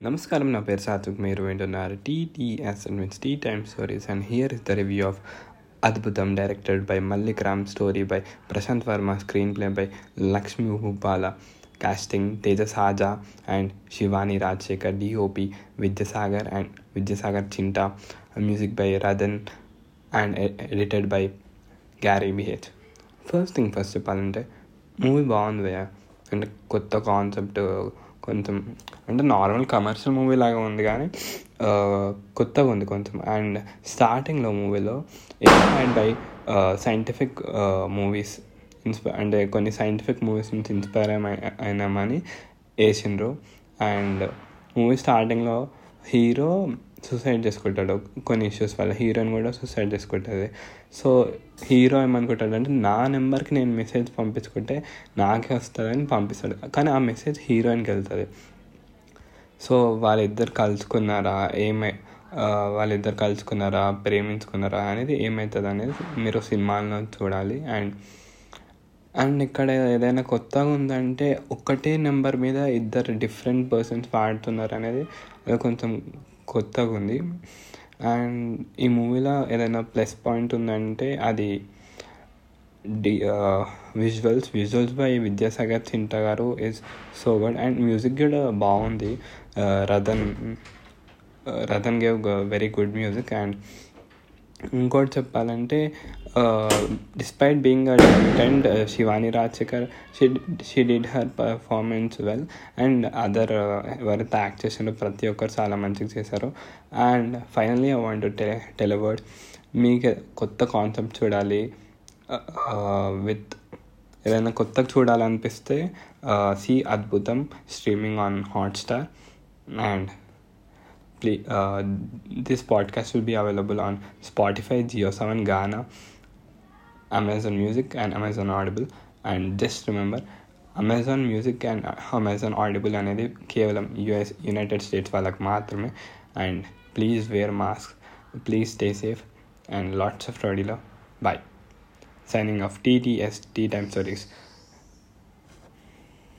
నమస్కారం నా పేరు సాత్విక్ మీరు. వింటున్నారు TTS and means T time stories and here is the review of Adbhutham directed by Mallik Ram story by Prashanth Varma screenplay by Lakshmi Bhupala casting Teja Sajja and Shivani Rajasekhar DOP Vidyasagar and Vidyasagar Chinta music by Radhan and edited by Garry BH first thing first చెప్పాలంటే movie బాగుంది అంటే కొత్త concept కొంచెం అంటే normal commercial movie లాగా ఉంది కానీ కొత్తగా ఉంది కొంచెం. అండ్ స్టార్టింగ్లో మూవీలో ఇన్స్పైర్డ్ బై సైంటిఫిక్ మూవీస్ ఇన్స్పై అంటే కొన్ని సైంటిఫిక్ మూవీస్ నుంచి ఇన్స్పైర్ అయినామని వేసిండ్రు అండ్ మూవీ స్టార్టింగ్లో హీరో సూసైడ్ చేసుకుంటాడు. కొన్ని ఇష్యూస్ వల్ల హీరోయిన్ కూడా సూసైడ్ చేసుకుంటుంది. సో హీరో ఏమనుకుంటాడంటే నా నెంబర్కి నేను మెసేజ్ పంపించుకుంటే నాకే వస్తుందని పంపిస్తాడు. కానీ ఆ మెసేజ్ హీరోయిన్కి వెళ్తుంది. సో వాళ్ళిద్దరు కలుసుకున్నారా? ఏమై వాళ్ళిద్దరు కలుసుకున్నారా? ప్రేమించుకున్నారా? అనేది ఏమవుతుంది అనేది మీరు సినిమాల్లో చూడాలి. అండ్ అండ్ ఇక్కడ ఏదైనా కొత్తగా ఉందంటే ఒకటే నెంబర్ మీద ఇద్దరు డిఫరెంట్ పర్సన్స్ వాడుతున్నారు అనేది అది కొంచెం కొత్తగా ఉంది అండ్ ఈ మూవీలో ఏదైనా ప్లస్ పాయింట్ ఉందంటే అది the visuals visuals by Vidyasagar Chinta garu is so good and music కూడా బాగుంది. Ratan Ratan gave very good music and ఇంకోటి చెప్పాలంటే despite being attend Shivani Rajasekhar she did her performance well and other ఎవరైతే act చేసారో ప్రతి ఒక్కరు చాలా మంచిగా చేశారు. అండ్ ఫైనల్లీ ఐ వాంట్ టె టెలివర్డ్ మీకు కొత్త కాన్సెప్ట్ చూడాలి. Uh, uh, విత్ ఏదైనా కొత్తగా చూడాలనిపిస్తే uh, see Adbhutham streaming on Hotstar and Play, uh, this podcast will be available on Spotify, Geo7, Ghana, Amazon Music, and Amazon Audible. And just remember, Amazon Music and Amazon Audible అనేది కేవలం US United States వాళ్ళకి మాత్రమే and please wear mask please stay safe and lots of రెడీలో bye signing off TTS tea time stories